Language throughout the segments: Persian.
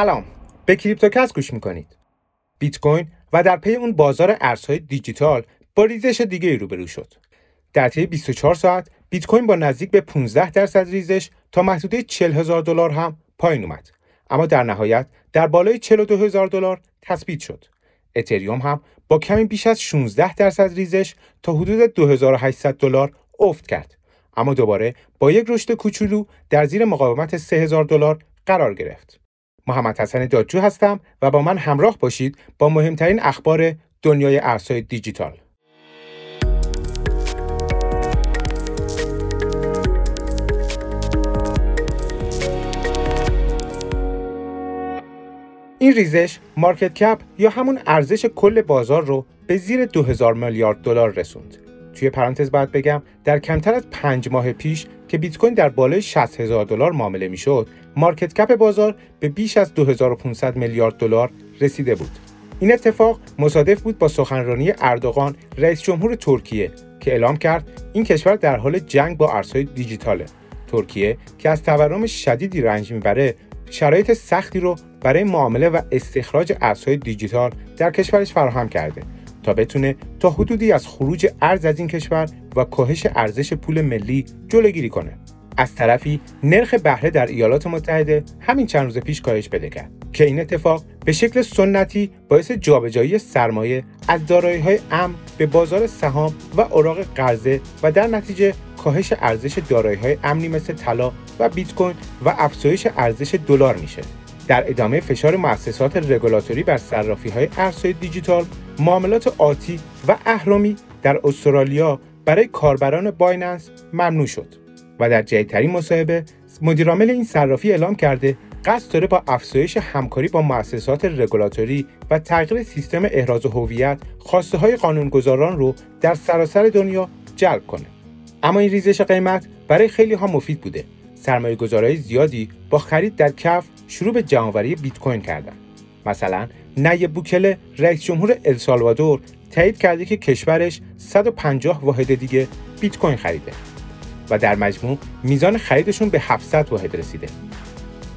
سلام. به کریپتوکست گوش می‌کنید. بیت کوین و در پی اون بازار ارزهای دیجیتال با ریزش دیگه ای روبرو شد. در طی 24 ساعت بیت کوین با نزدیک به 15 درصد ریزش تا محدوده 40 هزار دلار هم پایین اومد. اما در نهایت در بالای 42 هزار دلار تثبیت شد. اتریوم هم با کمی بیش از 16 درصد ریزش تا حدود 2800 دلار افت کرد. اما دوباره با یک رشد کوچولو در زیر مقاومت 3000 دلار قرار گرفت. محمد حسن دادجو هستم و با من همراه باشید با مهمترین اخبار دنیای ارزهای دیجیتال. این ریزش مارکت کپ یا همون ارزش کل بازار رو به زیر 2000 میلیارد دلار رسوند. توی پرانتز باید بگم در کمتر از پنج ماه پیش که بیت کوین در بالای 60 هزار دلار معامله می‌شد مارکت کپ بازار به بیش از 2500 میلیارد دلار رسیده بود این اتفاق مصادف بود با سخنرانی اردوغان رئیس جمهور ترکیه که اعلام کرد این کشور در حال جنگ با ارزهای دیجیتاله ترکیه که از تورم شدیدی رنج می‌بره شرایط سختی رو برای معامله و استخراج ارزهای دیجیتال در کشورش فراهم کرده تا بتونه تا حدودی از خروج ارز از این کشور و کاهش ارزش پول ملی جلوگیری کنه. از طرفی نرخ بهره در ایالات متحده همین چند روز پیش کاهش بده کرد که این اتفاق به شکل سنتی باعث جابجایی سرمایه از دارایی‌های امن به بازار سهام و اوراق قرضه و در نتیجه کاهش ارزش دارایی‌های امنی مثل طلا و بیت کوین و افزایش ارزش دلار میشه. در ادامه فشار مؤسسات رگولاتوری بر صرافی‌های ارزهای دیجیتال معاملات آتی و اهرامی در استرالیا برای کاربران بایننس ممنوع شد و در جدیدترین مصاحبه مدیرعامل این صرافی اعلام کرده قصد داره با افزایش همکاری با مؤسسات رگولاتوری و تغییر سیستم احراز هویت خواسته های قانونگذاران رو در سراسر دنیا جلب کنه. اما این ریزش قیمت برای خیلی ها مفید بوده. سرمایه گذارهای زیادی با خرید در کف شروع به جمعآوری بیت کوین کردند مثلا نیب بوکله رئیس جمهور السالوادور تایید کرده که کشورش 150 واحد دیگه بیت کوین خریده. و در مجموع میزان خریدشون به 700 واحد رسیده.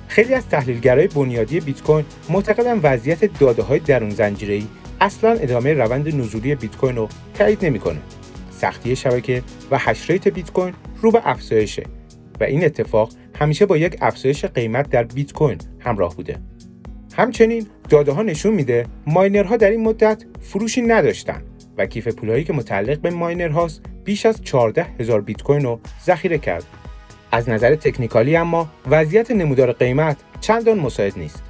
خیلی از تحلیلگرای بنیادی بیت کوین معتقدن وضعیت داده های درون زنجیره‌ای اصلا ادامه روند نزولی بیت کوین رو تایید نمی‌کنه. سختی شبکه و hash rate بیت کوین رو به افزایشه و این اتفاق همیشه با یک افزایش قیمت در بیت کوین همراه بوده. همچنین داده ها نشون میده ماینرها در این مدت فروشی نداشتن و کیف پولهایی که متعلق به ماینرهاست بیش از 14 هزار بیت کوین رو ذخیره کرد. از نظر تکنیکالی اما وضعیت نمودار قیمت چندان مساعد نیست.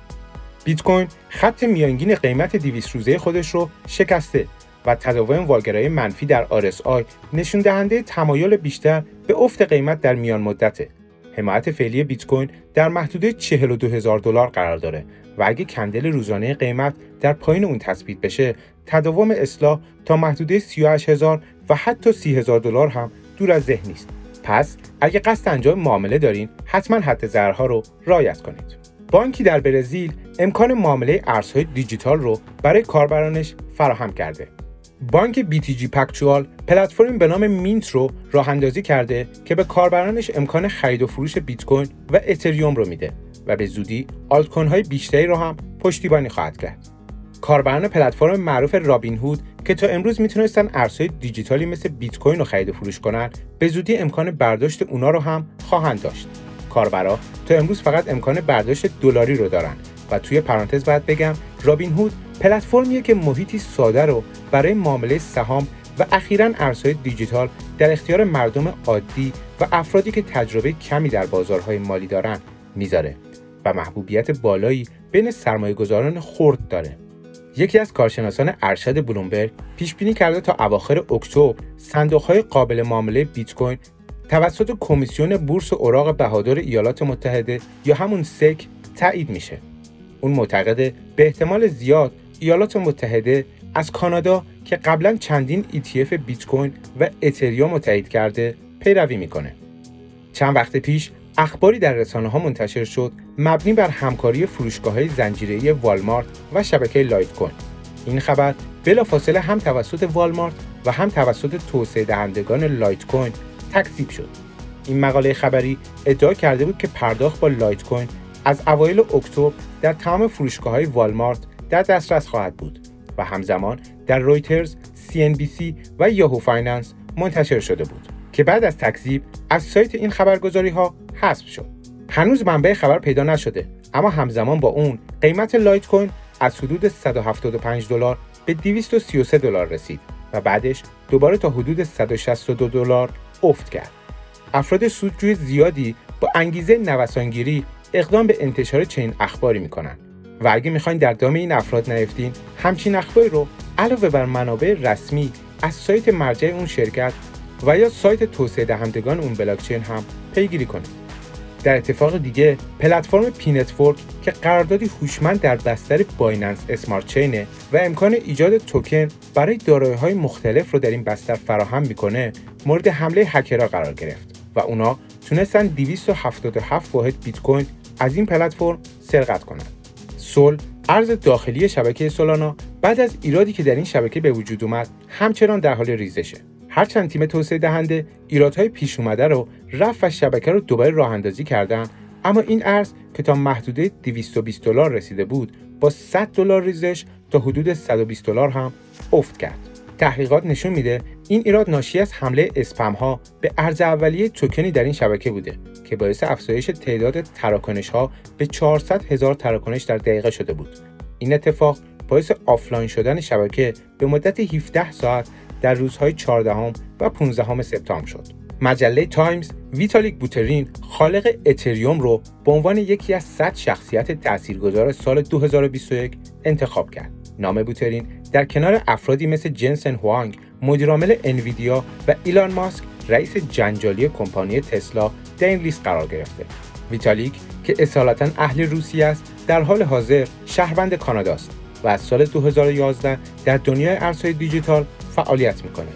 بیت کوین خط میانگین قیمت 200 روزه خودش رو شکسته و تداوم واگرای منفی در RSI نشون دهنده تمایل بیشتر به افت قیمت در میان مدته. حمایت فعلی بیت کوین در محدوده 42 هزار دلار قرار داره و اگه کندل روزانه قیمت در پایین اون تثبیت بشه تداوم اصلاح تا محدوده 38 هزار و حتی 30 هزار دلار هم دور از ذهن نیست. پس اگه قصد انجام معامله دارین حتما حد ضررها رو رعایت کنید. بانکی در برزیل امکان معامله ارزهای دیجیتال رو برای کاربرانش فراهم کرده. بانک BTG Pactual پلتفرمی به نام Mynt رو راه اندازی کرده که به کاربرانش امکان خرید و فروش بیت کوین و اتریوم رو میده و به زودی آلتکوین های بیشتری رو هم پشتیبانی خواهد کرد. کاربران پلتفرم معروف رابین هود که تا امروز می‌تونستن ارزهای دیجیتالی مثل بیت کوین رو خرید و فروش کنن به زودی امکان برداشت اونا رو هم خواهند داشت. کاربرا تا امروز فقط امکان برداشت دلاری رو دارن و توی پرانتز باید بگم رابین هود پلتفرمیه که محیطی ساده رو برای معامله سهام و اخیرا ارزهای دیجیتال در اختیار مردم عادی و افرادی که تجربه کمی در بازارهای مالی دارن می‌ذاره و محبوبیت بالایی بین سرمایه گذاران خرد داره. یکی از کارشناسان ارشد بلومبرگ پیش بینی کرده تا اواخر اکتبر صندوقهای قابل معامله بیت کوین توسط کمیسیون بورس اوراق بهادار ایالات متحده یا همون SEC تایید میشه. اون معتقده به احتمال زیاد ایالات متحده از کانادا که قبلا چندین ETF بیت کوین و اتریوم تایید کرده پیروی می‌کنه. چند وقت پیش اخباری در رسانه ها منتشر شد مبنی بر همکاری فروشگاه های زنجیره والمارت و شبکه لایت کوین. این خبر بلافاصله هم توسط والمارت و هم توسط توسعه دهندگان لایت کوین تکذیب شد. این مقاله خبری ادعا کرده بود که پرداخت با لایت کوین از اوایل اکتبر در تمام فروشگاه های والمارت در دسترس خواهد بود و همزمان در رویترز، CNBC و Yahoo Finance منتشر شده بود که بعد از تکذیب از سایت این خبرگزاری ها حذف شد. هنوز منبع خبر پیدا نشده اما همزمان با اون قیمت لایت کوین از حدود 175 دلار به 233 دلار رسید و بعدش دوباره تا حدود 162 دلار افت کرد. افراد سودجوی زیادی با انگیزه نوسانگیری اقدام به انتشار چنین اخباری می‌کنن و اگه می‌خواین در دام این افراد نیفتین همچین اخباری رو علاوه بر منابع رسمی از سایت مرجع اون شرکت و یا سایت توسعه دهندگان اون بلاکچین هم پیگیری کنید. در اتفاق دیگه پلتفرم pNetwork که قراردادی هوشمند در بستر Binance Smart Chain ه و امکان ایجاد توکن برای دارایی‌های مختلف رو در این بستر فراهم می‌کنه مورد حمله هکرها قرار گرفت و اونا تونستن 277 واحد بیت کوین از این پلتفرم سرقت کنند. سول ارز داخلی شبکه سولانا بعد از ایرادی که در این شبکه به وجود اومد همچنان در حال ریزشه. هرچند تیم توسعه دهنده ایرادهای پیش اومده رو رفت و شبکه رو دوباره راه اندازی کردن اما این ارز که تا محدوده 220 دلار رسیده بود با 100 دلار ریزش تا حدود 120 دلار هم افت کرد. تحقیقات نشون میده این ایراد ناشی از حمله اسپم ها به ارز اولیه توکنی در این شبکه بوده که باعث افزایش تعداد تراکنش ها به 400 هزار تراکنش در دقیقه شده بود. این اتفاق باعث آفلاین شدن شبکه به مدت 17 ساعت در روزهای 14 و 15 سپتامبر شد. مجله تایمز ویتالیک بوترین خالق اتریوم رو به عنوان یکی از 100 شخصیت تاثیرگذار سال 2021 انتخاب کرد. نام بوترین در کنار افرادی مثل جنسن هوانگ مدیرعامل انویدیا و ایلان ماسک رئیس جنجالی کمپانی تسلا در این لیست قرار گرفته. ویتالیک که اصالتا اهل روسیه است در حال حاضر شهروند کاناداست و از سال 2011 در دنیای ارزهای دیجیتال فعالیت می‌کنه.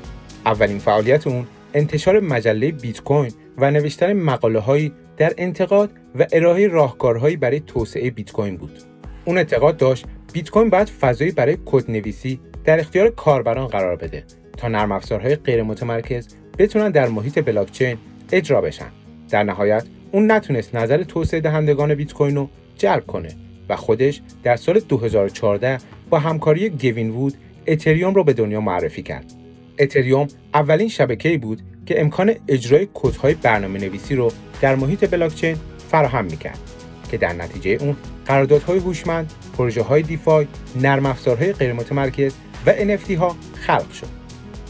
اولین فعالیت اون انتشار مجله بیت کوین و نوشتن مقاله هایی در انتقاد و ارائه راهکارهایی برای توسعه بیت کوین بود. اون اعتقاد داشت بیت کوین باید فضایی برای کدنویسی در اختیار کاربران قرار بده تا نرم افزارهای غیر متمرکز بتونن در محیط بلاکچین اجرا بشن در نهایت اون نتونست نظر توسعه دهندگان بیت کوین رو جلب کنه و خودش در سال 2014 با همکاری گوین وود اتریوم رو به دنیا معرفی کرد. اتریوم اولین شبکه‌ای بود که امکان اجرای کدهای برنامه نویسی رو در محیط بلاکچین فراهم می‌کرد که در نتیجه اون قراردادهای هوشمند، پروژه های دیفای، نرم افزارهای غیر متمرکز و NFT ها خلق شد.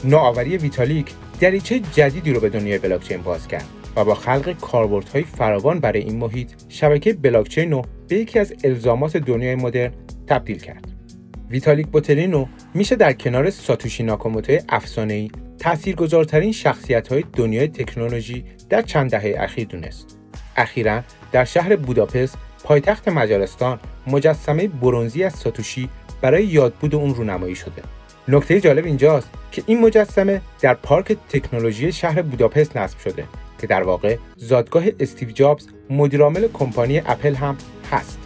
نوآوری ویتالیک دریچه جدیدی رو به دنیای بلاکچین باز کرد و با خلق کاربردهای فراوان برای این محیط شبکه بلاکچین رو به یکی از الزامات دنیای مدرن تبدیل کرد. ویتالیک بوترینو میشه در کنار ساتوشی ناکاموتو افسانه‌ای تاثیرگذارترین شخصیت دنیای تکنولوژی در چند دهه اخیر دونست. اخیرا در شهر بوداپست پایتخت مجارستان مجسمه برونزی از ساتوشی برای یادبود اون رونمایی شده. نکته جالب اینجاست که این مجسمه در پارک تکنولوژی شهر بوداپست نصب شده که در واقع زادگاه استیو جابز مدیرعامل کمپانی اپل هم هست.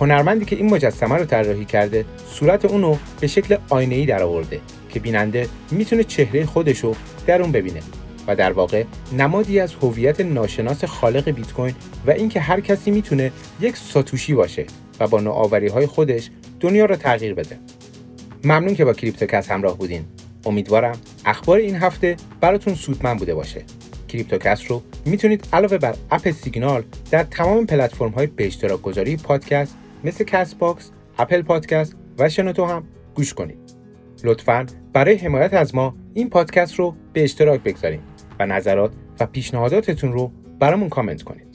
هنرمندی که این مجسمه رو طراحی کرده صورت اونو به شکل آینه‌ای درآورده که بیننده می‌تونه چهره خودش رو در اون ببینه و در واقع نمادی از هویت ناشناس خالق بیت کوین و اینکه هر کسی می‌تونه یک ساتوشی باشه و با نوآوری های خودش دنیا رو تغییر بده. ممنون که با کریپتوکست همراه بودین. امیدوارم اخبار این هفته براتون سودمند بوده باشه. کریپتوکست رو می‌تونید علاوه بر اپ سیگنال در تمام پلتفرم های به اشتراک گذاری پادکست مثل Castbox، Apple Podcast و شنوتو هم گوش کنید. لطفا برای حمایت از ما این پادکست رو به اشتراک بگذارید و نظرات و پیشنهاداتتون رو برامون کامنت کنید.